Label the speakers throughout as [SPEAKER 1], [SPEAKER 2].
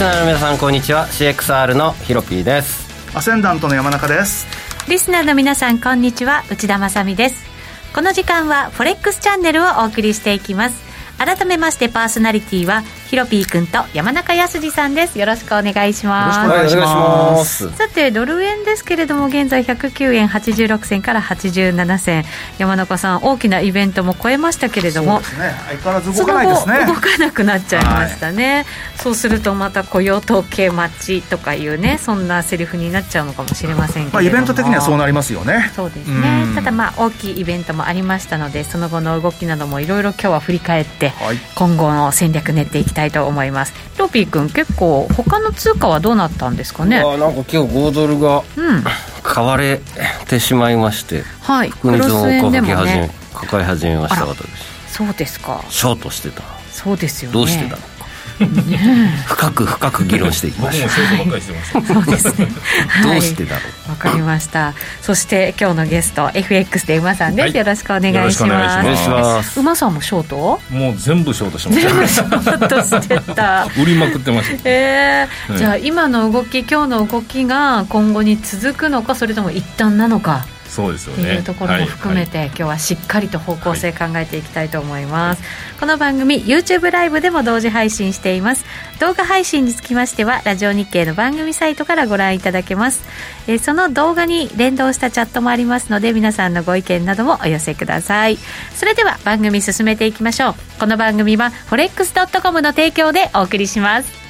[SPEAKER 1] リスナーの皆さんこんにちは。CXR のヒロピーです。
[SPEAKER 2] アセンダントの山中です。
[SPEAKER 3] リスナーの皆さんこんにちは。内田まさです。この時間はフォレックスチャンネルをお送りしていきます。改めましてパーソナリティはヒロピー君と山中康さんです。よろしくお願いします。
[SPEAKER 2] よろしくお願いします。
[SPEAKER 3] さてドル円ですけれども現在109円86銭から87銭。山中さん大きなイベントも超えましたけれども
[SPEAKER 2] そうですね。相変わらず動かないですね。
[SPEAKER 3] 動かなくなっちゃいましたね、はい、そうするとまた雇用統計待ちとかいうねそんなセリフになっちゃうのかもしれませんけれども、まあ、
[SPEAKER 2] イベント的にはそうなりますよね。
[SPEAKER 3] そうですね。ただまあ大きいイベントもありましたのでその後の動きなどもいろいろ今日は振り返って、はい、今後の戦略練っていきたいと思います。ロピー君結構他の通貨はどうなったんですかね？
[SPEAKER 1] あなんか今日5ドルが買われてしまいまして、
[SPEAKER 3] はい、
[SPEAKER 1] 含み損を抱き始め、ね、抱え始めました私。
[SPEAKER 3] そうですか。
[SPEAKER 1] ショートしてた。
[SPEAKER 3] そうですよね。
[SPEAKER 1] どうしてたの？深く深く議論していきましょう。
[SPEAKER 3] そうですね。
[SPEAKER 1] どうしてだろ
[SPEAKER 3] う。わかりました。そして今日のゲスト FX で馬さんです。よろしくお願いします。馬さんもショート？
[SPEAKER 4] もう全部ショートしました。
[SPEAKER 3] 全部ショートしてた。
[SPEAKER 4] 売りまくってました。
[SPEAKER 3] ええじゃあ今の動き今日の動きが今後に続くのかそれとも一旦なのか。
[SPEAKER 4] そうですよね。
[SPEAKER 3] っていうところも含めて、はい、今日はしっかりと方向性考えていきたいと思います、はい、この番組 YouTube ライブでも同時配信しています。動画配信につきましてはラジオ日経の番組サイトからご覧いただけます、えー、その動画に連動したチャットもありますので皆さんのご意見などもお寄せください。それでは番組進めていきましょう。この番組は forex.com の提供でお送りします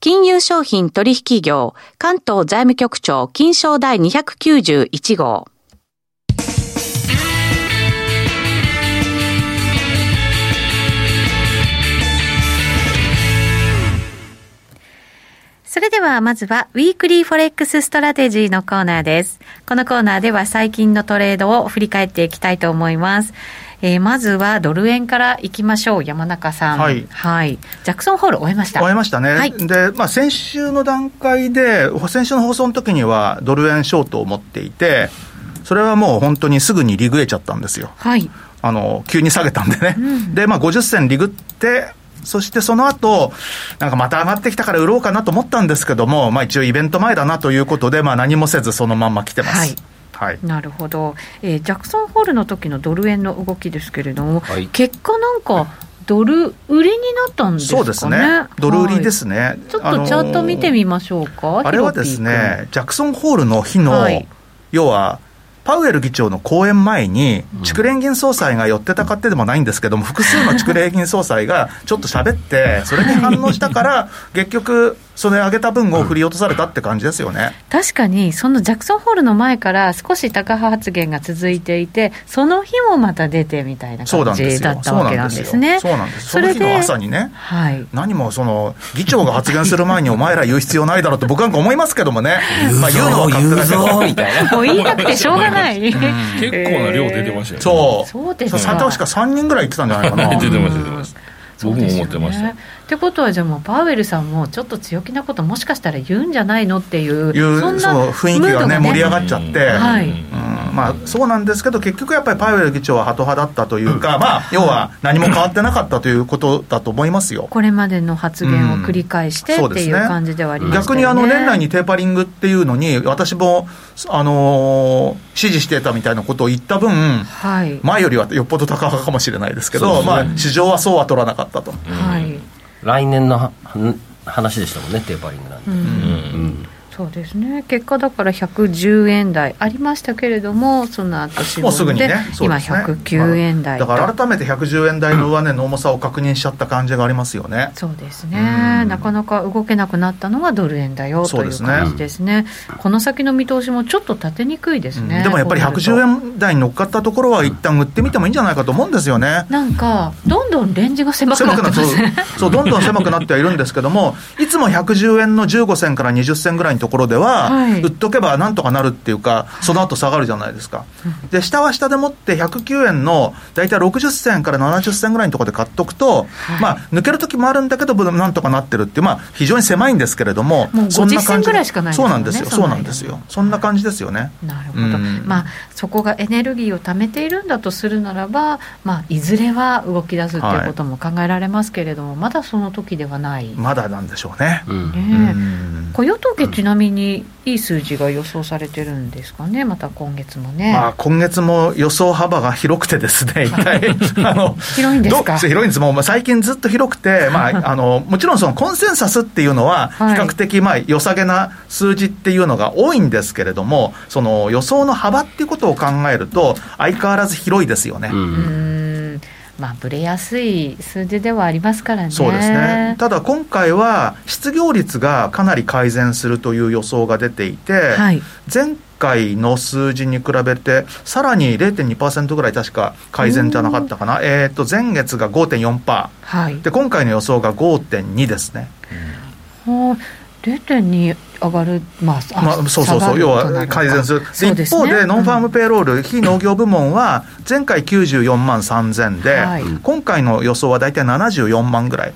[SPEAKER 3] 金融商品取引業関東財務局長金商第291号それではまずは Weekly Forex Strategy のコーナーです。このコーナーでは最近のトレードを振り返っていきたいと思います。えー、まずはドル円からいきましょう、山中さん。はい。はい。ジャクソンホール終えました。
[SPEAKER 2] 終えましたね。はい。で、まあ、先週の段階で、先週の放送の時にはドル円ショートを持っていて、それはもう本当にすぐにリグえちゃったんですよ。
[SPEAKER 3] はい。
[SPEAKER 2] あの、急に下げたんでね。うん、で、まあ、50銭リグって、そしてその後、なんかまた上がってきたから売ろうかなと思ったんですけども、まあ一応イベント前だなということで、まあ何もせずそのまんま来てます。はい
[SPEAKER 3] はい、なるほど、えー、ジャクソンホールの時のドル円の動きですけれども、はい、結果なんか、ドル売りになったんですか、ね、そうですね、
[SPEAKER 2] ドル売りですね、は
[SPEAKER 3] い、ちょっとチャート見てみましょうか、
[SPEAKER 2] あれはですね、ジャクソンホールの日の、要は、パウエル議長の講演前に、筑連銀総裁が寄ってたかってでもないんですけども、複数の筑連銀総裁がちょっと喋って、それに反応したから、結局、それ上げた分を振り落とされたって感じですよね、
[SPEAKER 3] 確かに、そのジャクソンホールの前から少し高派発言が続いていて、その日もまた出てみたいな感じだったわけなんですね。
[SPEAKER 2] そうなんですその日の朝にね、はい、何もその議長が発言する前にお前ら言う必要ないだろうと僕なんか思いますけどもね、
[SPEAKER 1] まあ、言うのは勝手だけど、みたい
[SPEAKER 3] な。もう言いたくてしょうがない。結
[SPEAKER 4] 構な量出てましたよね。
[SPEAKER 2] そう。そうです佐藤しか3人ぐらい言ってたんじゃないかな。
[SPEAKER 4] 出てました、出てました。僕も思ってました。
[SPEAKER 3] ってことはじゃあもうパウエルさんもちょっと強気なこともしかしたら言うんじゃないのっていうそんな
[SPEAKER 2] 雰囲気がね
[SPEAKER 3] ムード
[SPEAKER 2] 盛り上がっちゃって、
[SPEAKER 3] はい。
[SPEAKER 2] うん。まあ、そうなんですけど、結局やっぱりパウエル議長はハト派だったというか、まあ、要は何も変わってなかったということだと思いますよ。
[SPEAKER 3] これまでの発言を繰り返して、
[SPEAKER 2] うん。
[SPEAKER 3] っていう感じではありましね。
[SPEAKER 2] 逆にあの年内にテーパリングっていうのに、私も、あのー支持してたみたいなことを言った分、
[SPEAKER 3] はい、
[SPEAKER 2] 前よりはよっぽど高派かもしれないですけど、
[SPEAKER 4] ね。
[SPEAKER 2] まあ、市場はそうは取らなかったと。
[SPEAKER 3] はい
[SPEAKER 1] 来年の話でしたもんねテーパリングなんて、
[SPEAKER 3] うん
[SPEAKER 1] うん。
[SPEAKER 3] そうですね。結果だから110円台ありましたけれどもその後しぼんで
[SPEAKER 2] もうすぐにね、そう
[SPEAKER 3] 今
[SPEAKER 2] ですね。
[SPEAKER 3] 109円台と、
[SPEAKER 2] だから改めて110円台の上値の重さを確認しちゃった感じがありますよね。
[SPEAKER 3] そうですね、
[SPEAKER 2] うん。
[SPEAKER 3] なかなか動けなくなったのがドル円だよという
[SPEAKER 2] そうですね。
[SPEAKER 3] 感じですね、この先の見通しもちょっと立てにくいですね、
[SPEAKER 2] でもやっぱり
[SPEAKER 3] こうなると。
[SPEAKER 2] 110円台に乗っかったところは、一旦売ってみてもいいんじゃないかと思うんですよね。
[SPEAKER 3] なんか、どんどんレンジが狭くなって
[SPEAKER 2] 狭くなって
[SPEAKER 3] ますね。
[SPEAKER 2] そうどんどん狭くなってはいるんですけども、いつも110円の15銭から20銭ぐらいのところでは、
[SPEAKER 3] はい。
[SPEAKER 2] 売っとけばなんとかなるっていうか、その後下がるじゃないですか。で、下は下でもって109円の大体60銭から70銭ぐらいのところで買っとくと、まあ、抜ける時もあるんだけど、なんとかなってるっていう、まあ、非常に狭いんですけれども、
[SPEAKER 3] もう
[SPEAKER 2] そんな
[SPEAKER 3] 50銭ぐらいしかないですもんね
[SPEAKER 2] そうなんですよ、
[SPEAKER 3] そ
[SPEAKER 2] うなんですよ。そんな感じですよね。
[SPEAKER 3] なるほど、
[SPEAKER 2] うん。
[SPEAKER 3] まあ、そこがエネルギーを貯めているんだとするならば、まあ、いずれは動き出すっていうことも考えられますけれども、まだその時ではない、ね
[SPEAKER 2] まだなんでしょうね。
[SPEAKER 1] うん
[SPEAKER 3] え。
[SPEAKER 2] うん。
[SPEAKER 3] 雇用統計、ちなみにいい数字が予想されてるんですかね、また今月もね。
[SPEAKER 2] まあ、今月も予想幅が広くてですね、一体あの
[SPEAKER 3] 広いんですか？
[SPEAKER 2] ど広いんです、もうまあ最近ずっと広くて、まあ、あのもちろんそのコンセンサスっていうのは、比
[SPEAKER 3] はい。
[SPEAKER 2] 較的まあ良さげな数字っていうのが多いんですけれども、その予想の幅っていうことを考えると、相変わらず広いですよね。
[SPEAKER 1] うん
[SPEAKER 3] うーんまあ、ぶれやすい数字ではありますからね。
[SPEAKER 2] そうですね。ただ今回は失業率がかなり改善するという予想が出ていて、
[SPEAKER 3] はい。
[SPEAKER 2] 前回の数字に比べて、さらに0.2%ぐらい確か改善じゃなかったかな、えー、と前月が5.4%
[SPEAKER 3] はい。
[SPEAKER 2] で、今回の予想が5.2ですね。
[SPEAKER 3] はあ0.2上がる、まあ、あ
[SPEAKER 2] まあ、そうそうそう、要は改善する、で一方で、 non-farm payroll、非農業部門は、前回94万3000で、
[SPEAKER 3] はい。
[SPEAKER 2] 今回の予想は大体74万ぐらい。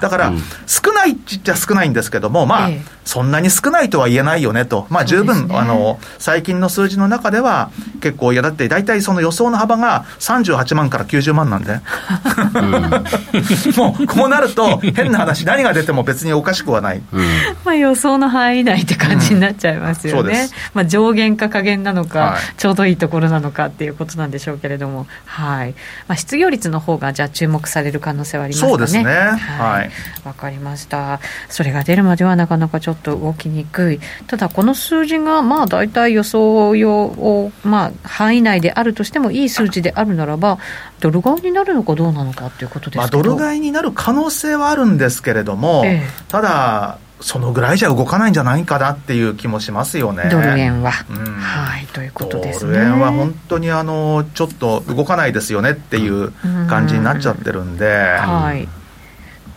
[SPEAKER 2] だから、
[SPEAKER 1] うん。
[SPEAKER 2] 少ないっちゃ少ないんですけども、まあ、
[SPEAKER 3] ええ。
[SPEAKER 2] そんなに少ないとは言えないよねと、まあ、十分、
[SPEAKER 3] ね
[SPEAKER 2] あの最近の数字の中では、結構、いや、だって大体その予想の幅が38万から90万なんで、もうこうなると、変な話、何が出ても別におかしくはない。
[SPEAKER 1] うん。
[SPEAKER 3] まあ、予想の範囲内って感じになっちゃいますよね
[SPEAKER 2] うん。
[SPEAKER 3] まあ、上限か下限なのか、
[SPEAKER 2] はい
[SPEAKER 3] ちょうどいいところなのかっていうことなんでしょうけれども、はいまあ、失業率の方がじゃあ注目される可能性はありますかね。
[SPEAKER 2] そうですね
[SPEAKER 3] はい
[SPEAKER 2] はい
[SPEAKER 3] わかりました。それが出るまではなかなかちょっと動きにくい。ただ、この数字がまあ大体予想用を、まあ、範囲内であるとしてもいい数字であるならば、ドル買いになるのかどうなのかっていうことです
[SPEAKER 2] まあ、
[SPEAKER 3] けど。
[SPEAKER 2] ドル買いになる可能性はあるんですけれども、
[SPEAKER 3] ええ
[SPEAKER 2] ただ、そのぐらいじゃ動かないんじゃないかなっていう気もしますよね。
[SPEAKER 3] ドル円は。
[SPEAKER 2] うん
[SPEAKER 3] はい、ということです
[SPEAKER 2] ド
[SPEAKER 3] ね。
[SPEAKER 2] ル円は本当にあのちょっと動かないですよねっていう感じになっちゃってるんで、
[SPEAKER 3] はい。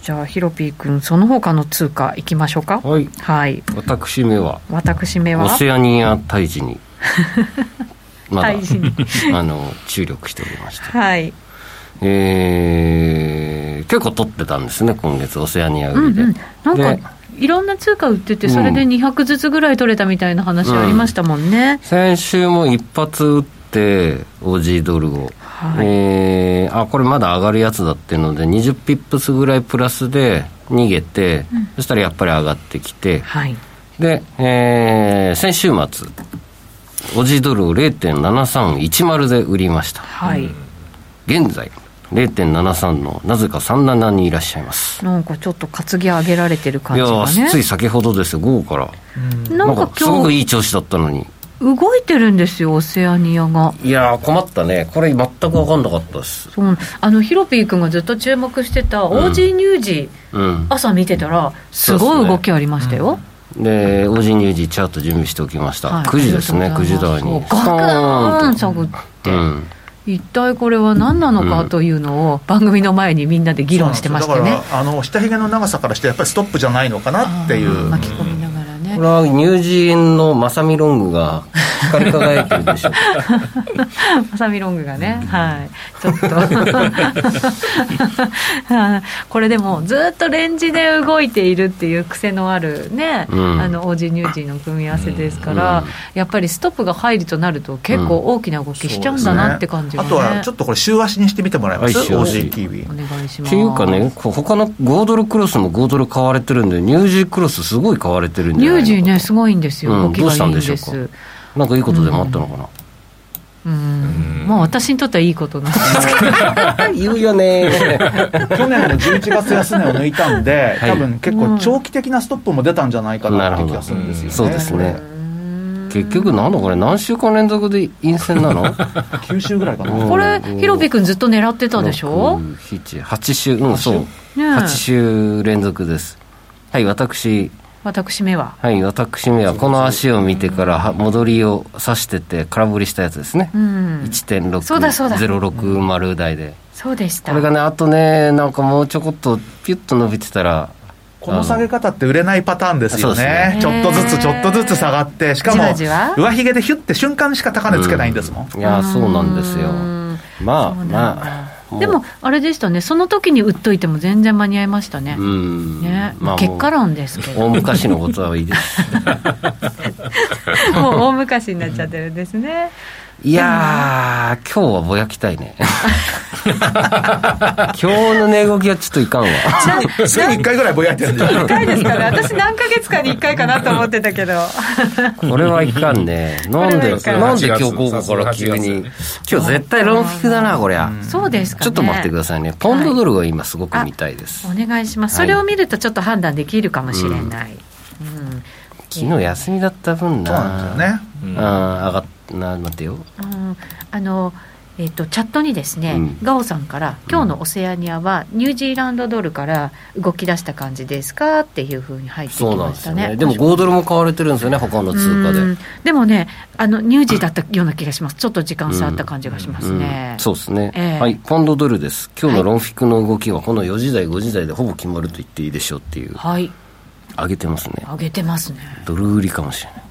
[SPEAKER 3] じゃあ、ヒロピー君、その他の通貨いきましょうか？
[SPEAKER 1] はい
[SPEAKER 3] はい。
[SPEAKER 1] 私めは
[SPEAKER 3] 私めは？
[SPEAKER 1] オ。セアニア退治に まだ
[SPEAKER 3] 退治に
[SPEAKER 1] あの注力しておりまして
[SPEAKER 3] はい。
[SPEAKER 1] えー、結構取ってたんですね今月オセアニア売りで、
[SPEAKER 3] うんうん。なん
[SPEAKER 1] で
[SPEAKER 3] か、いろんな通貨売ってて、それで200ずつぐらい取れたみたいな話ありましたもんね。
[SPEAKER 1] 先週も一発打ってオージードルを、
[SPEAKER 3] はい。
[SPEAKER 1] えーあこれまだ上がるやつだっていうので20ピップスぐらいプラスで逃げて、そしたらやっぱり上がってきて。
[SPEAKER 3] はい。
[SPEAKER 1] で、えー先週末オージードルを0.7310で売りました。
[SPEAKER 3] はい。
[SPEAKER 1] 現在0.73のなぜか37にいらっしゃいます。
[SPEAKER 3] なんかちょっと担ぎ上げられてる感
[SPEAKER 1] いや
[SPEAKER 3] じがね。
[SPEAKER 1] ーつい先ほどですよ午後から。
[SPEAKER 3] なんか
[SPEAKER 1] すご
[SPEAKER 3] 今日、
[SPEAKER 1] くいい調子だったのに。
[SPEAKER 3] 動いてるんですよ、オセアニアが。
[SPEAKER 1] いやー困ったね。これ全く分かんなかったです。
[SPEAKER 3] そう。あのヒロピー君がずっと注目してたオージー乳児、
[SPEAKER 1] うん。
[SPEAKER 3] 朝見てたらすごい動きありましたよ、
[SPEAKER 1] で、オージーニュージーチャート準備しておきました。
[SPEAKER 3] はい。
[SPEAKER 1] 9時ですね、9
[SPEAKER 3] あり
[SPEAKER 1] 時台に。
[SPEAKER 3] ガクーン下がって、
[SPEAKER 1] うん。
[SPEAKER 3] 一体これは何なのかというのを番組の前にみんなで議論してましてね。
[SPEAKER 2] だからあの下髭の長さからしてやっぱりストップじゃないのかなっていう。
[SPEAKER 3] 巻き込み
[SPEAKER 1] これはニュージー円のマサミロングが光り輝いてるでしょ
[SPEAKER 3] まさみロングがね、はい。ちょっと。これでもずっとレンジで動いているっていう癖のあるね、
[SPEAKER 1] うん。
[SPEAKER 3] あのオージーニュージーの組み合わせですから、やっぱりストップが入るとなると結構大きな動きしちゃうんだなって感じがね、
[SPEAKER 2] あとはちょっとこれ週足にしてみてもらえます、
[SPEAKER 1] はい週足。
[SPEAKER 2] OG キウイ
[SPEAKER 3] お願いします。
[SPEAKER 1] っていうかね他の5ドルクロスも5ドル買われてるんでニュージークロスすごい買われてるんじゃない
[SPEAKER 3] ジーねすごいんですよ、
[SPEAKER 1] うん。
[SPEAKER 3] 動きがいいんで
[SPEAKER 1] どうしたん
[SPEAKER 3] す。
[SPEAKER 1] なんかいいことでもあったのかな、
[SPEAKER 3] うん。まあ私にとってはいいことなんですけど。
[SPEAKER 1] 言うよね。
[SPEAKER 2] 去年の11月安値を抜いたんで、
[SPEAKER 1] はい。
[SPEAKER 2] 多分結構長期的なストップも出たんじゃないかなって気がするんですよね。
[SPEAKER 1] そうですね。結局なんだこれ？何週間連続で陰線なの？
[SPEAKER 2] 9週ぐらいかな。
[SPEAKER 1] うん。
[SPEAKER 3] これヒロピ君ずっと狙ってたでしょ
[SPEAKER 1] ？8週。うんそう。
[SPEAKER 3] ねえ。
[SPEAKER 1] 8週連続です。はい私
[SPEAKER 3] 私めは。
[SPEAKER 1] はい私めはこの足を見てからは戻りを指してて空振りしたやつですね、
[SPEAKER 3] うん。そうだそうだ。
[SPEAKER 1] 1.606台で。
[SPEAKER 3] そうでした。
[SPEAKER 1] これがねあとねなんかもうちょこっとピュッと伸びてたら
[SPEAKER 2] この下げ方って売れないパターンですよね。
[SPEAKER 1] です
[SPEAKER 2] ちょっとずつちょっとずつ下がって、しかも、
[SPEAKER 3] じわじわ。
[SPEAKER 2] 上髭でヒュッて瞬間しか高値つけないんですもん。
[SPEAKER 1] いやそうなんですよ。
[SPEAKER 3] うん。
[SPEAKER 1] まあまあう
[SPEAKER 3] でもあれでしたね。その時に売っといても全然間に合いましたね、
[SPEAKER 1] うん。
[SPEAKER 3] ね、
[SPEAKER 1] まあ
[SPEAKER 3] 結果論ですけど。
[SPEAKER 1] 大昔のことはいいです。
[SPEAKER 3] もう大昔になっちゃってるんですね
[SPEAKER 1] いやー今日はぼやきたいね。今日の値動きはちょっといかんわ。
[SPEAKER 2] 月に1回ぐらいぼやいてるんで。
[SPEAKER 3] 1回ですかね。私何ヶ月かに1回かなと思ってたけど。
[SPEAKER 1] これはいかんね。なんでなんで今日午後から急に今日絶対ロンフィクだなこりゃ。
[SPEAKER 3] そうですかね。
[SPEAKER 1] ちょっと待ってくださいね。ポンドドルが今すごく見たいです。
[SPEAKER 3] お願いします。それを見るとちょっと判断できるかもしれない、うん。
[SPEAKER 1] 昨日休みだった分な。
[SPEAKER 2] そうなんですよね。
[SPEAKER 1] うん。上がっな待ってよ。
[SPEAKER 3] うんあのえっとチャットにですね、
[SPEAKER 1] うん。
[SPEAKER 3] ガオさんから「今日のオセアニアはニュージーランドドルから動き出した感じですか?」っていうふうに入ってきましたね。
[SPEAKER 1] ですよね。でも5ドルも買われてるんですよね他の通貨で。
[SPEAKER 3] うん。でもねあのニュージーだったような気がします。ちょっと時間差あった感じがしますね、
[SPEAKER 1] うん。そうですね、
[SPEAKER 3] ええ。
[SPEAKER 1] はい。ポンドドルです。今日のロンフィクの動きはこの4時台5時台でほぼ決まると言っていいでしょうっていう。
[SPEAKER 3] はい。
[SPEAKER 1] 上げてますね。
[SPEAKER 3] 上げてますね。
[SPEAKER 1] ドル売りかもしれない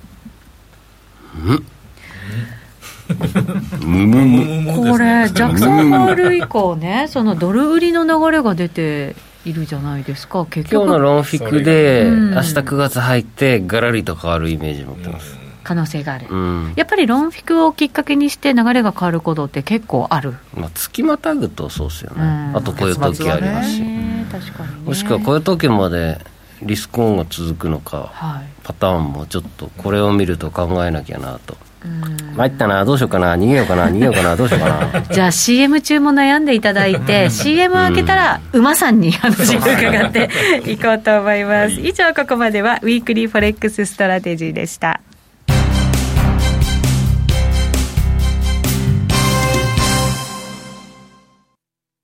[SPEAKER 3] これジャクソンホール以降ねそのドル売りの流れが出ているじゃないですか結
[SPEAKER 1] 今日の
[SPEAKER 3] 局
[SPEAKER 1] ロンフィクで
[SPEAKER 3] うん。
[SPEAKER 1] 明日9月入ってガラリと変わるイメージ持ってます。
[SPEAKER 3] 可能性がある、
[SPEAKER 1] うん。
[SPEAKER 3] やっぱりロンフィクをきっかけにして流れが変わることって結構ある、
[SPEAKER 1] まあ月またぐとそうですよね。
[SPEAKER 3] うん。
[SPEAKER 1] あと雇用統計ありますし。
[SPEAKER 3] ね確かにね。
[SPEAKER 1] もしくは雇用統計までリスクオンが続くのか
[SPEAKER 3] はい。
[SPEAKER 1] パターンもちょっとこれを見ると考えなきゃなと。
[SPEAKER 3] うん。
[SPEAKER 1] 参ったなどうしようかな逃げようかな逃げようかなどうしようかな。
[SPEAKER 3] じゃあ CM 中も悩んでいただいて CM を開けたら馬さんに話を伺って いこうと思います。以上ここまでは Weekly Forex Strategy でした。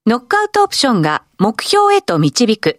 [SPEAKER 3] ノックアウトオプションが目標へと導く。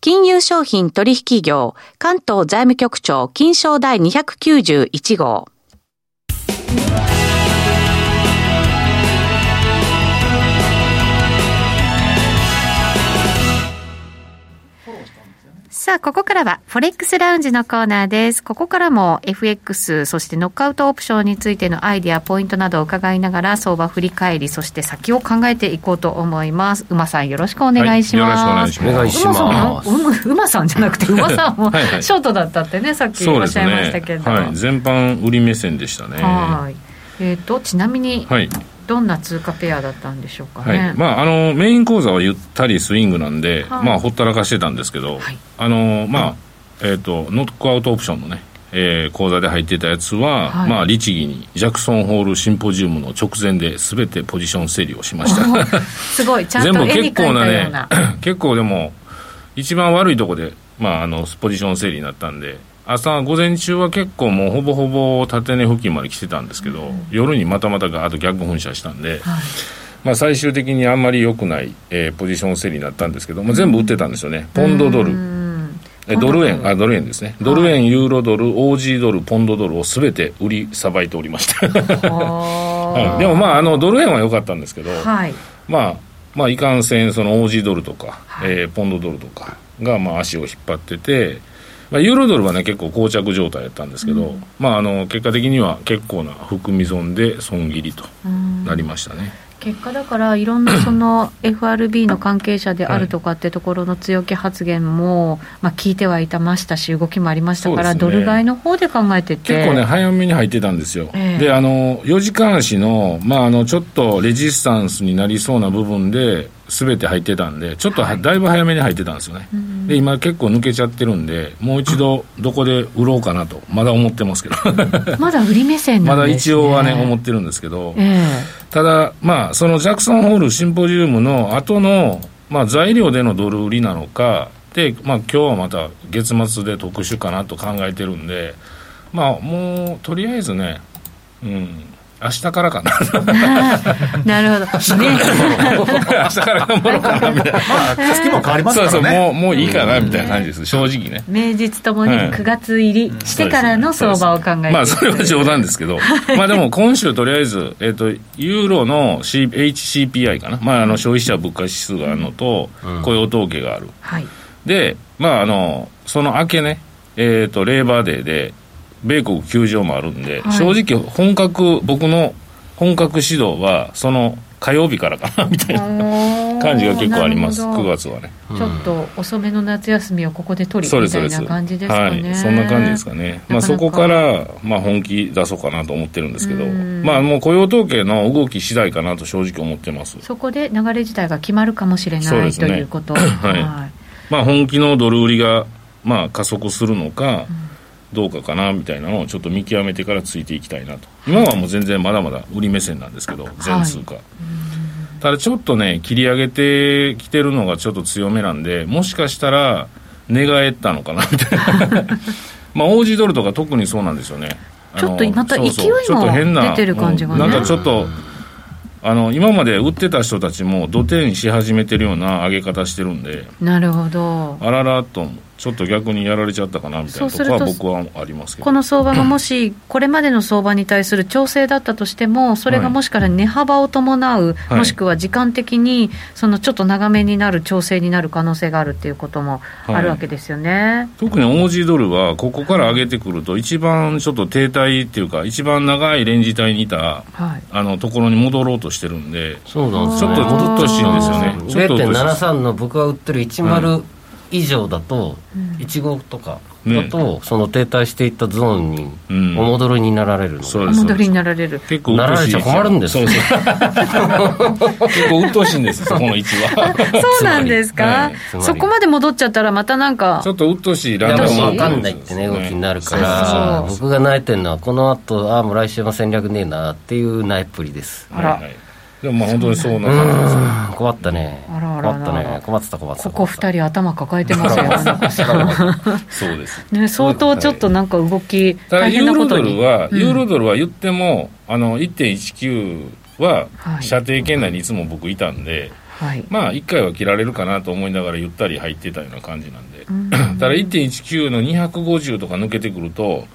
[SPEAKER 3] 金融商品取引業、関東財務局長、金賞第291号。さあ、ここからは、フォレックスラウンジのコーナーです。ここからも FX、そしてノックアウトオプションについてのアイディア、ポイントなどを伺いながら、相場振り返り、そして先を考えていこうと思います。馬さん、よろしくお願いします。
[SPEAKER 4] はいよろしくお願いします
[SPEAKER 1] お願いします
[SPEAKER 3] 馬さん、馬さんじゃなくて、馬さんもショートだったってね、さっきおっしゃいましたけど。
[SPEAKER 4] はい、全般売り目線でしたね
[SPEAKER 3] はいえっ、と、ちなみに、
[SPEAKER 4] はい
[SPEAKER 3] どんな通貨ペアだったんでしょうか
[SPEAKER 4] は
[SPEAKER 3] ね。
[SPEAKER 4] い。まあ、あのメイン講座はゆったりスイングなんで、
[SPEAKER 3] はい。
[SPEAKER 4] まあ、ほったらかしてたんですけど、
[SPEAKER 3] はい。
[SPEAKER 4] あのまあえー、とノックアウトオプションのね、えー講座で入ってたやつは、
[SPEAKER 3] はい。
[SPEAKER 4] まあ、律儀にジャクソンホールシンポジウムの直前で全てポジション整理をしました。
[SPEAKER 3] すごい、ちゃん
[SPEAKER 4] 全部
[SPEAKER 3] と絵に描い
[SPEAKER 4] 結構な。ね。結構でも一番悪いとこで、まあ、あのポジション整理になったんで朝午前中は結構もうほぼほぼ縦値付近まで来てたんですけど、夜にまたまたガーッと逆噴射したんで、
[SPEAKER 3] はい。
[SPEAKER 4] まあ、最終的にあんまり良くない、えーポジション整理になったんですけど、まあ、全部売ってたんですよね、ポンドドル、
[SPEAKER 3] うん。
[SPEAKER 4] えドル円、あドル円ですね、ドル円、ユーロドル、オージードル、ポンドドルをすべて売りさばいておりました、はいでもまああの、ドル円は良かったんですけど、
[SPEAKER 3] はい。
[SPEAKER 4] まあ、まあ、いかんせん、そのオージードルとか、
[SPEAKER 3] はい。
[SPEAKER 4] えーポンドドルとかが、まあ、足を引っ張ってて、まあ、ユーロドルはね、結構膠着状態やったんですけど、まあ、あの結果的には結構な含み損で損切りと
[SPEAKER 3] うん。
[SPEAKER 4] なりましたね。
[SPEAKER 3] 結果だからいろんなその FRB の関係者であるとかってところの強気発言も、まあ、聞いてはいたましたし動きもありましたから、ドル買いの方で考えてて。
[SPEAKER 4] 結構ね、早めに入ってたんですよ、
[SPEAKER 3] ええ。
[SPEAKER 4] であの4時間足の,、まあ、あのちょっとレジスタンスになりそうな部分で、すべて入ってたんで、ちょっとは、だいぶ早めに入ってたんですよね、で今、結構抜けちゃってるんで、もう一度、どこで売ろうかなと、まだ思ってますけど、
[SPEAKER 3] まだ売り目線
[SPEAKER 4] まだ
[SPEAKER 3] なんです、ね、
[SPEAKER 4] 一応はね、思ってるんですけど、
[SPEAKER 3] え。
[SPEAKER 4] ただ、まあ、そのジャクソンホールシンポジウムの後の、まあ、材料でのドル売りなのか、で、まあ、今日はまた月末で特殊かなと考えてるんで、まあ、もう、とりあえずね、うん、明日からかな。
[SPEAKER 3] えなるほど、ね、
[SPEAKER 4] 明日から頑張ろうかな、みたいな。
[SPEAKER 2] まあ、月も変わります
[SPEAKER 4] そうそう、
[SPEAKER 2] からね。
[SPEAKER 4] もう、もういいかな、みたいな感じです、正直ね。
[SPEAKER 3] 名実ともに
[SPEAKER 4] はい
[SPEAKER 3] 9月入りしてからの相場を考えて、
[SPEAKER 4] まあ、それは冗談ですけど、まあでも今週とりあえず、えっ、と、ユーロの、C、HCPI かな、まあ、あの消費者物価指数があるのと、雇用統計がある。
[SPEAKER 3] はい、
[SPEAKER 4] で、まあ、あの、その明けね、えっ、と、レーバーデーで、米国休場もあるんで、
[SPEAKER 3] はい。
[SPEAKER 4] 正直、本格、僕の本格指導は、その火曜日からかな、みたいな感じが結構あります、9
[SPEAKER 3] なるほど。
[SPEAKER 4] 月はね。
[SPEAKER 3] ちょっと遅めの夏休みをここで取り
[SPEAKER 4] そうです、そうです。
[SPEAKER 3] みたいな感じですかね、
[SPEAKER 4] はい、そんな感じですかね。まあ、そこから、まあ、本気出そうかなと思ってるんですけど
[SPEAKER 3] うん、
[SPEAKER 4] まあ、もう雇用統計の動き次第かなと正直思ってます。
[SPEAKER 3] そこで流れ自体が決まるかもしれない、
[SPEAKER 4] ね
[SPEAKER 3] ということ、
[SPEAKER 4] はい。
[SPEAKER 3] は
[SPEAKER 4] まあ、本気のドル売りが、まあ、加速するのか、どうかかなみたいなのをちょっと見極めてからついていきたいなと。今はもう全然まだまだ売り目線なんですけど、全数か。ただちょっとね、切り上げてきてるのがちょっと強めなんで、もしかしたら、寝返ったのかなみたいな。まあ、オージードルとか特にそうなんですよね。
[SPEAKER 3] ちょっとまた勢いも
[SPEAKER 4] ちょっと変な
[SPEAKER 3] 出てる感じがね
[SPEAKER 4] うんなんかちょっと、あの、今まで売ってた人たちも土手にし始めてるような上げ方してるんで、
[SPEAKER 3] い、なるほど
[SPEAKER 4] あららっと、ちょっと逆にやられちゃったかなみたいなとこは僕はありますけど。
[SPEAKER 3] この相場がもしこれまでの相場に対する調整だったとしてもそれがもしから値幅を伴う、
[SPEAKER 4] はい。
[SPEAKER 3] もしくは時間的にそのちょっと長めになる調整になる可能性があるっていうこともあるわけですよね、
[SPEAKER 4] 特にオージードルは、ここから上げてくると、一番ちょっと停滞っていうか、一番長いレンジ帯にいた、
[SPEAKER 3] はい。
[SPEAKER 4] あの、ところに戻ろうとしてるんで、
[SPEAKER 1] そうなんですよ、
[SPEAKER 4] ちょっと戻ってほしいんですよね。ちょっと落とし
[SPEAKER 1] 0.73の僕が売ってる10以上だと、15とかだと、その停滞していったゾーンに
[SPEAKER 4] うん。
[SPEAKER 1] お戻りになられるので、
[SPEAKER 4] そうです。
[SPEAKER 3] お戻りになられる。
[SPEAKER 4] 結構
[SPEAKER 1] なられちゃ困るんですよ。
[SPEAKER 4] そうそう。結構鬱陶しいんです、そこの位置は。
[SPEAKER 3] そうなんですか、
[SPEAKER 4] はい。
[SPEAKER 3] そこまで戻っちゃったらまたなんか
[SPEAKER 4] ちょっと鬱陶しいランダム。
[SPEAKER 1] 分かんないってね、動きになるから、
[SPEAKER 3] そう
[SPEAKER 1] 僕が泣いてるのは、この後ああ、もう来週も戦略ねえなっていう泣いっぷりです。
[SPEAKER 3] あら。
[SPEAKER 4] はいはいでもまあ本当にそうな
[SPEAKER 1] う
[SPEAKER 4] 感じですね
[SPEAKER 1] ーん、困ったね。
[SPEAKER 3] あらあらあら。
[SPEAKER 1] 困ったね。困ってた、困ってた。
[SPEAKER 3] ここ二人頭抱えてますよ。
[SPEAKER 4] そうです。
[SPEAKER 3] ね、相当ちょっとなんか動き大変な
[SPEAKER 4] ユーロド
[SPEAKER 3] ことに
[SPEAKER 4] ルは、
[SPEAKER 3] うん。
[SPEAKER 4] ユーロドルは言っても、あの、1.19は
[SPEAKER 3] は、い。
[SPEAKER 4] 射程圏内にいつも僕いたんで、
[SPEAKER 3] はい。
[SPEAKER 4] まあ、1回は切られるかなと思いながらゆったり入ってたような感じなんで、ただ1.19の250とか抜けてくると、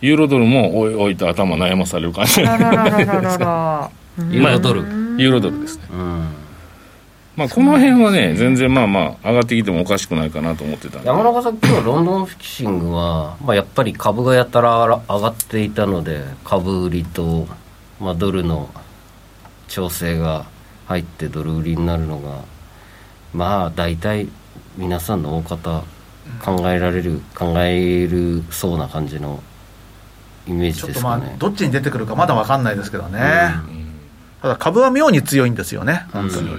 [SPEAKER 4] ユーロドルもおいおいと頭悩まされる感じ
[SPEAKER 3] あらららららら
[SPEAKER 1] ユーロドル。
[SPEAKER 4] ユーロドルですね。
[SPEAKER 1] うん。
[SPEAKER 4] まあ、この辺はね、全然まあまあ、上がってきてもおかしくないかなと思ってたんで
[SPEAKER 1] 山中さん、今日ロンドンフィキシングは、まあ、やっぱり株がやたら上がっていたので、株売りと、まあ、ドルの調整が入ってドル売りになるのが、まあ、大体皆さんの大方、考えられる、考えるそうな感じのイメージ
[SPEAKER 2] ちょっとまあ
[SPEAKER 1] ですかね。
[SPEAKER 2] どっちに出てくるかまだ分かんないですけどね、ただ株は妙に強いんですよね、本当に、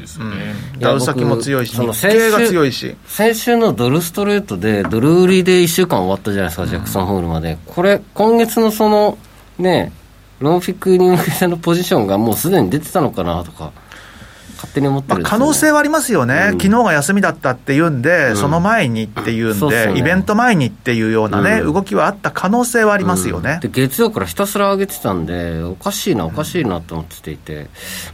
[SPEAKER 2] ダウ先も強いし、日経が強いし、
[SPEAKER 1] 先週のドルストレートで、ドル売りで1週間終わったじゃないですか、ジャクソンホールまで。これ、今月のその、ね、ロンフィックに向けてのポジションがもうすでに出てたのかなとか、勝手に思ってね。
[SPEAKER 2] 可能性はありますよね、
[SPEAKER 1] うん。
[SPEAKER 2] 昨日が休みだったっていうんで、その前にっていうんで、
[SPEAKER 1] そうっすよね。
[SPEAKER 2] イベント前にっていうようなね、
[SPEAKER 1] うん。
[SPEAKER 2] 動きはあった可能性はありますよね。
[SPEAKER 1] で月曜からひたすら上げてたんでおかしいなおかしいなと思っていて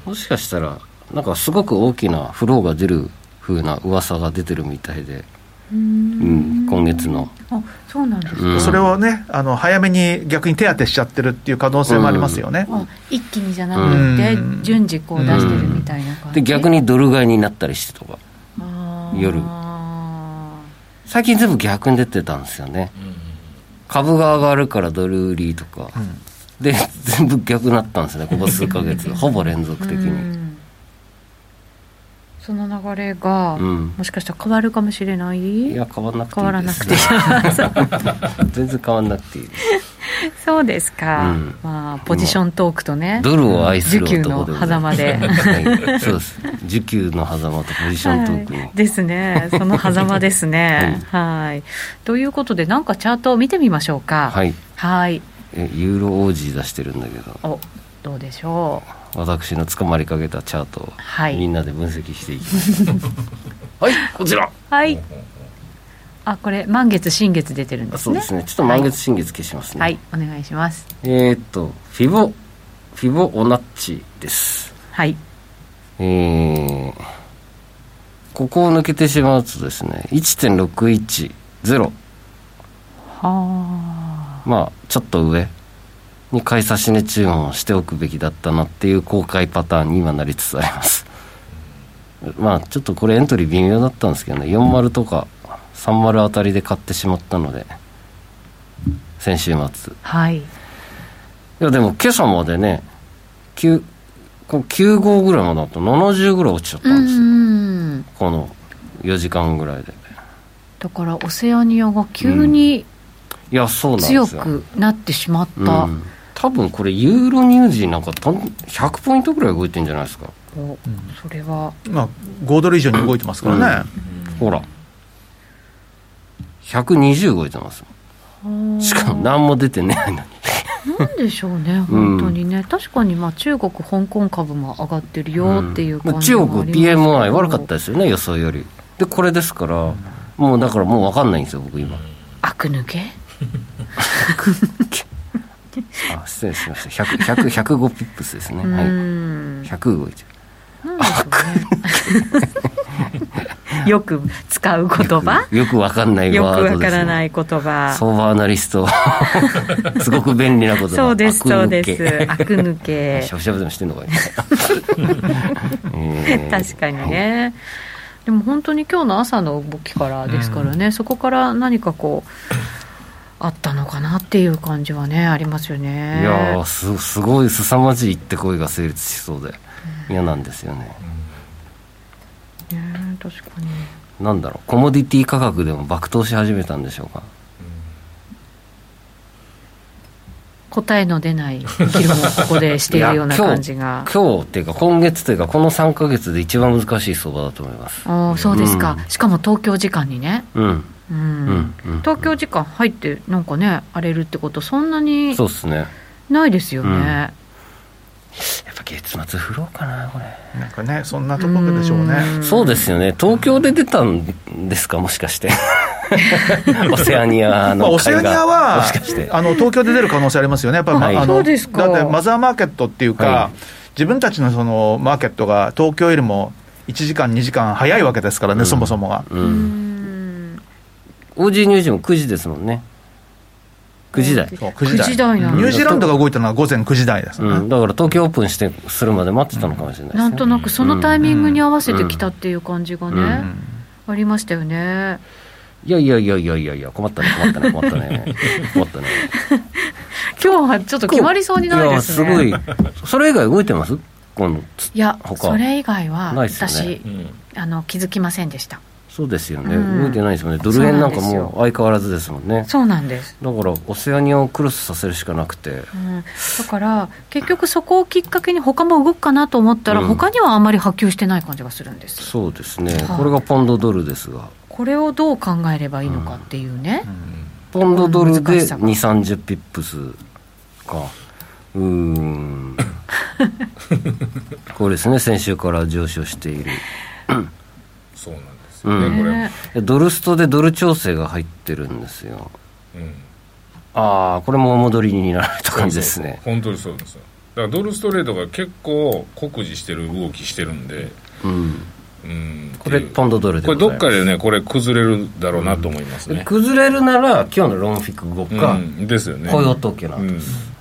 [SPEAKER 1] もしかしたらなんかすごく大きなフローが出る風な噂が出てるみたいで、うん、今月の。
[SPEAKER 3] あそうなんですか、
[SPEAKER 1] うん。
[SPEAKER 2] それをね、あの早めに逆に手当てしちゃってるっていう可能性もありますよね。
[SPEAKER 3] あ一気にじゃなくて、
[SPEAKER 2] うん。
[SPEAKER 3] 順次こう出してるみたいな感じ。
[SPEAKER 1] で逆にドル買いになったりしてとか。夜。最近全部逆に出てたんですよね、株が上がるからドル売りとか、で全部逆になったんですね。ここ数ヶ月。ほぼ連続的
[SPEAKER 3] う
[SPEAKER 1] に
[SPEAKER 3] んその流れが、
[SPEAKER 1] うん。
[SPEAKER 3] もしかしたら変わるかもしれない？
[SPEAKER 1] いや変わらなくていい
[SPEAKER 3] 変わらなくていい。
[SPEAKER 1] 全然変わらなくていいです。
[SPEAKER 3] そうですか、
[SPEAKER 1] うん。
[SPEAKER 3] まあポジショントークとね
[SPEAKER 1] ドルを愛する
[SPEAKER 3] 需給の
[SPEAKER 1] 男で
[SPEAKER 3] 狭間で。
[SPEAKER 1] はい、そうです。需給の狭間とポジショントークに、
[SPEAKER 3] はい、ですね。その狭間ですね。はい。ということでなんかチャートを見てみましょうか。
[SPEAKER 1] はい。
[SPEAKER 3] はい。
[SPEAKER 1] えユーロオージー出してるんだけど。
[SPEAKER 3] おどうでしょう
[SPEAKER 1] 私の捕まりかけたチャートを
[SPEAKER 3] はい。
[SPEAKER 1] みんなで分析していきます。はいこちら。
[SPEAKER 3] はい。あこれ満月新月出てるんですね。
[SPEAKER 1] そうですね。ちょっと満月新月消しますね、
[SPEAKER 3] はい、お願いします。
[SPEAKER 1] えー、っとフィボフィボオナッチです。
[SPEAKER 3] はい。
[SPEAKER 1] えー、ここを抜けてしまうとですね1.610
[SPEAKER 3] はあ。
[SPEAKER 1] まあちょっと上に買い差し値注文をしておくべきだったなっていう公開パターンに今なりつつあります。まあちょっとこれエントリー微妙だったんですけどね。40とか30あたりで買ってしまったので先週末。い
[SPEAKER 3] はい。
[SPEAKER 1] やでも今朝までね9こう9号ぐらいまでだと70ぐらい落ちちゃった
[SPEAKER 3] うん
[SPEAKER 1] ですよ、
[SPEAKER 3] ん
[SPEAKER 1] この4時間ぐらいで。
[SPEAKER 3] だからオセアニアが急に
[SPEAKER 1] いやそうなんですよ。
[SPEAKER 3] 強くなってしまった、
[SPEAKER 1] うん、多分これユーロニュージーなんかとん100ポイントぐらい動いてんじゃないですか。
[SPEAKER 3] おそれは。
[SPEAKER 2] まあ、5ドル以上に動いてますからね。
[SPEAKER 1] ほら。120動いてます。しかも何も出てないのに。
[SPEAKER 3] なんでしょうね本当にね、確かにまあ中国香港株も上がってるよっていう
[SPEAKER 1] まあ
[SPEAKER 3] 感じ
[SPEAKER 1] 中国
[SPEAKER 3] もありますけど。
[SPEAKER 1] PMI 悪かったですよね予想より。でこれですからもうだからもう分かんないんですよ僕今。
[SPEAKER 3] 悪抜け？
[SPEAKER 1] あ失礼しました。100 100 105ピップスですね。
[SPEAKER 3] う
[SPEAKER 1] はい。
[SPEAKER 3] ん
[SPEAKER 1] 100動いてる
[SPEAKER 3] よく使う言葉？
[SPEAKER 1] よく分かんない
[SPEAKER 3] よくわ
[SPEAKER 1] ワードです、ね、
[SPEAKER 3] からない言葉。
[SPEAKER 1] 相場アナリスト。すごく便利な言葉。
[SPEAKER 3] そうです
[SPEAKER 1] 悪
[SPEAKER 3] そうです。悪抜け。
[SPEAKER 1] しゃぶしゃぶでもしてんのか
[SPEAKER 3] 確かにね、でも本当に今日の朝の動きからですからね、そこから何かこうあったのかなっていう感じはねありますよね。
[SPEAKER 1] いやーすすごい凄まじいって声が成立しそうで嫌なんですよね、
[SPEAKER 3] ね確かに。
[SPEAKER 1] なんだろうコモディティ価格でも爆投し始めたんでしょうか？
[SPEAKER 3] 答えの出ない議論をここでしているような感じが
[SPEAKER 1] 今日っていうか今月というかこの3か月で一番難しい相場だと思います
[SPEAKER 3] ああそうですか、
[SPEAKER 1] うん
[SPEAKER 3] しかも東京時間にね
[SPEAKER 1] うん
[SPEAKER 3] うん、
[SPEAKER 1] うんうん。
[SPEAKER 3] 東京時間入ってなんかね荒れるってことそんなに
[SPEAKER 1] そうっすね。
[SPEAKER 3] ないですよね、
[SPEAKER 1] やっぱ月末降ろうかなこれ。
[SPEAKER 2] なんかね、そんなところでしょうね。
[SPEAKER 1] そうですよね。東京で出たんですかもしかして。オセアニア
[SPEAKER 2] まあ、
[SPEAKER 1] の
[SPEAKER 2] オセアニアは
[SPEAKER 1] もしかして。
[SPEAKER 2] あの東京で出る可能性ありますよね、やっぱり、ま
[SPEAKER 1] はい。
[SPEAKER 2] あの
[SPEAKER 3] そうですか。
[SPEAKER 2] だってマザーマーケットっていうか、
[SPEAKER 1] はい。
[SPEAKER 2] 自分たちのそのマーケットが東京よりも1時間、2時間早いわけですからね、そもそもが。
[SPEAKER 1] う
[SPEAKER 3] うんん
[SPEAKER 1] OG ニュージーも9時ですもんね。9時台。
[SPEAKER 2] そう9時台。
[SPEAKER 3] 9時台なんだ。
[SPEAKER 2] ニュージーランドが動いたのは午前9時台です、
[SPEAKER 1] うん、だから東京オープンしてするまで待ってたのかもしれないですね。
[SPEAKER 3] なんとなくそのタイミングに合わせてきたっていう感じがね、
[SPEAKER 1] うん。
[SPEAKER 3] ありましたよね。
[SPEAKER 1] いやいやいやいやいやいや困ったね困ったね困ったね。困ったね。
[SPEAKER 3] 今日はちょっと決まりそうにないですね。
[SPEAKER 1] いやすごい。それ以外動いてます？
[SPEAKER 3] いや、
[SPEAKER 1] 他。
[SPEAKER 3] それ以外は
[SPEAKER 1] ね。
[SPEAKER 4] うん。
[SPEAKER 3] あの気づきませんでした。
[SPEAKER 1] そうですよね、
[SPEAKER 3] うん。
[SPEAKER 1] 動いてないですよね。ドル円なんかもう相変わらずですもんね。
[SPEAKER 3] そうなんです。
[SPEAKER 1] だからオセアニアをクロスさせるしかなくて。
[SPEAKER 3] うん、だから結局そこをきっかけに他も動くかなと思ったら、
[SPEAKER 1] うん。
[SPEAKER 3] 他にはあんまり波及してない感じがするんです。
[SPEAKER 1] そうですね。
[SPEAKER 3] はい。
[SPEAKER 1] これがポンドドルですが。
[SPEAKER 3] これをどう考えればいいのかっていうね。
[SPEAKER 1] ポンドドルで
[SPEAKER 3] 難しさ
[SPEAKER 1] 2 3 0ピップスか。うーん。これですね。先週から上昇している。
[SPEAKER 4] そうなんですよね、
[SPEAKER 1] うん。
[SPEAKER 4] これ、
[SPEAKER 3] ね。
[SPEAKER 1] ドルストでドル調整が入ってるんですよ。
[SPEAKER 4] うん。
[SPEAKER 1] ああこれも戻りになられた感じですね。
[SPEAKER 4] そうそう本当にそうですよ。だからドルストレートが結構酷似してる動きしてるんで。
[SPEAKER 1] うん。
[SPEAKER 4] うん。
[SPEAKER 1] これポンドドルで
[SPEAKER 4] これどっか
[SPEAKER 1] で
[SPEAKER 4] でねこれ崩れるだろうなと思いますね、
[SPEAKER 1] 崩れるなら今日のロンフィク後か、
[SPEAKER 4] うん。ですよね。
[SPEAKER 1] 雇用統計なん
[SPEAKER 4] うん
[SPEAKER 1] です、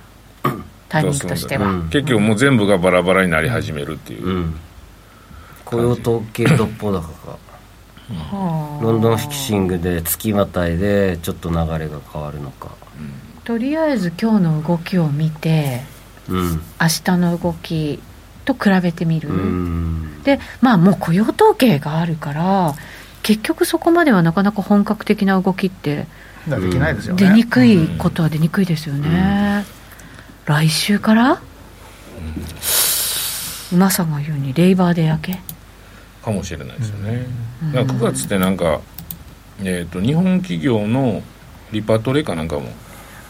[SPEAKER 3] タイミングとしては。
[SPEAKER 1] うん。
[SPEAKER 4] 結局もう全部がバラバラになり始めるっていう、
[SPEAKER 1] うん。雇用統計どっぽ高か
[SPEAKER 3] はあ
[SPEAKER 1] ロンドンフィキシングで月またいでちょっと流れが変わるのか。
[SPEAKER 3] とりあえず今日の動きを見て、
[SPEAKER 1] うん。
[SPEAKER 3] 明日の動きと比べてみる。
[SPEAKER 1] うん。
[SPEAKER 3] でまあもう雇用統計があるから結局そこまではなかなか本格的な動きって
[SPEAKER 2] できないですよね。
[SPEAKER 3] 出にくいことは出にくいですよね、来週から、マサが言うにレイバーデー明け？
[SPEAKER 4] かもしれないですよね、だから9月ってなんか、えー、と日本企業のリパトレかなんかも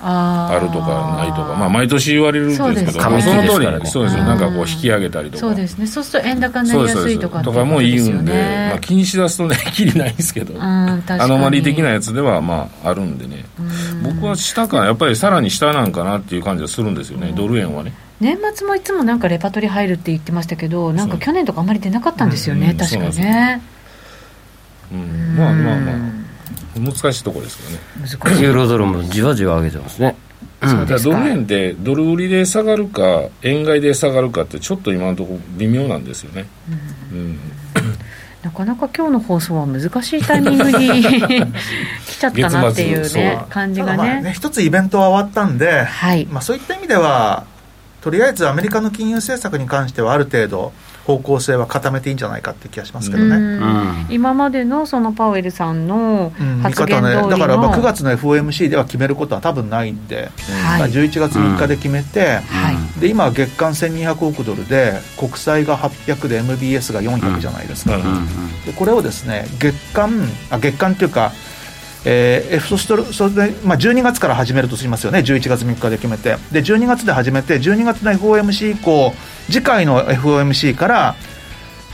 [SPEAKER 3] あ
[SPEAKER 4] るとかないとか。まあ毎年言われるんですけど
[SPEAKER 3] そうですね。
[SPEAKER 4] の通
[SPEAKER 1] りですからね。
[SPEAKER 4] りそうですよ。
[SPEAKER 3] うん。
[SPEAKER 4] なんかこう引き上げたりとか。
[SPEAKER 3] そうですね。そうすると円高になりや
[SPEAKER 4] す
[SPEAKER 3] いとかって
[SPEAKER 4] とかも言うんで、
[SPEAKER 3] ね
[SPEAKER 4] まあ、気にしだすとね きりないんですけど、アノマリ的なやつではまああるんでね、僕は下かやっぱりさらに下なんかなっていう感じがするんですよね、ドル円はね
[SPEAKER 3] 年末もいつもなんかレパートリー入るって言ってましたけどなんか去年とかあんまり出なかったんですよね、
[SPEAKER 4] うん
[SPEAKER 3] 確かね。
[SPEAKER 4] うんまあまあまあ。難しいところですけどね。
[SPEAKER 3] 難しい。
[SPEAKER 1] ユーロドルもじわじわ上げてますね。
[SPEAKER 3] そうですか。
[SPEAKER 4] だからドル円ってドル売りで下がるか円買いで下がるかってちょっと今のところ微妙なんですよね、うん。
[SPEAKER 3] なかなか今日の放送は難しいタイミングに 来ちゃったなっていうね感じがね。
[SPEAKER 2] ね一つイベントは終わったんで、
[SPEAKER 3] はい。
[SPEAKER 2] まあ、そういった意味ではとりあえずアメリカの金融政策に関してはある程度方向性は固めていいんじゃないかって気がしますけどね、
[SPEAKER 3] うん。今までのそのパウエルさんの発言通りの、
[SPEAKER 2] 方ねだからまあ9月の FOMC では決めることは多分ないんで、
[SPEAKER 3] はい。
[SPEAKER 2] まあ、11月3日で決めて、
[SPEAKER 3] はい。
[SPEAKER 2] で今月間1200億ドルで国債が800で MBS が400じゃないですか、
[SPEAKER 4] うん。
[SPEAKER 2] でこれをですね月間あ月間っていうかえー、そしてそれで、まあ、12月から始めるとしますよね、11月3日で決めて、で12月で始めて、12月の FOMC 以降、次回の FOMC から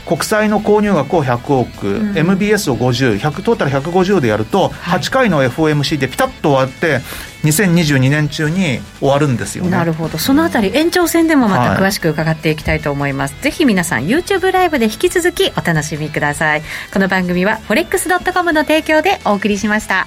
[SPEAKER 2] 国債の購入額を100億、
[SPEAKER 3] ん。
[SPEAKER 2] MBS を50、100トータル150でやると、
[SPEAKER 3] はい。
[SPEAKER 2] 8回の FOMC でピタッと終わって、2022年中に終わるんですよね。
[SPEAKER 3] なるほど。そのあたり延長戦でもま
[SPEAKER 2] はい。
[SPEAKER 3] た詳しく伺っていきたいと思います、ぜひ皆さん YouTube ライブで引き続きお楽しみください。この番組は forex.com の提供でお送りしました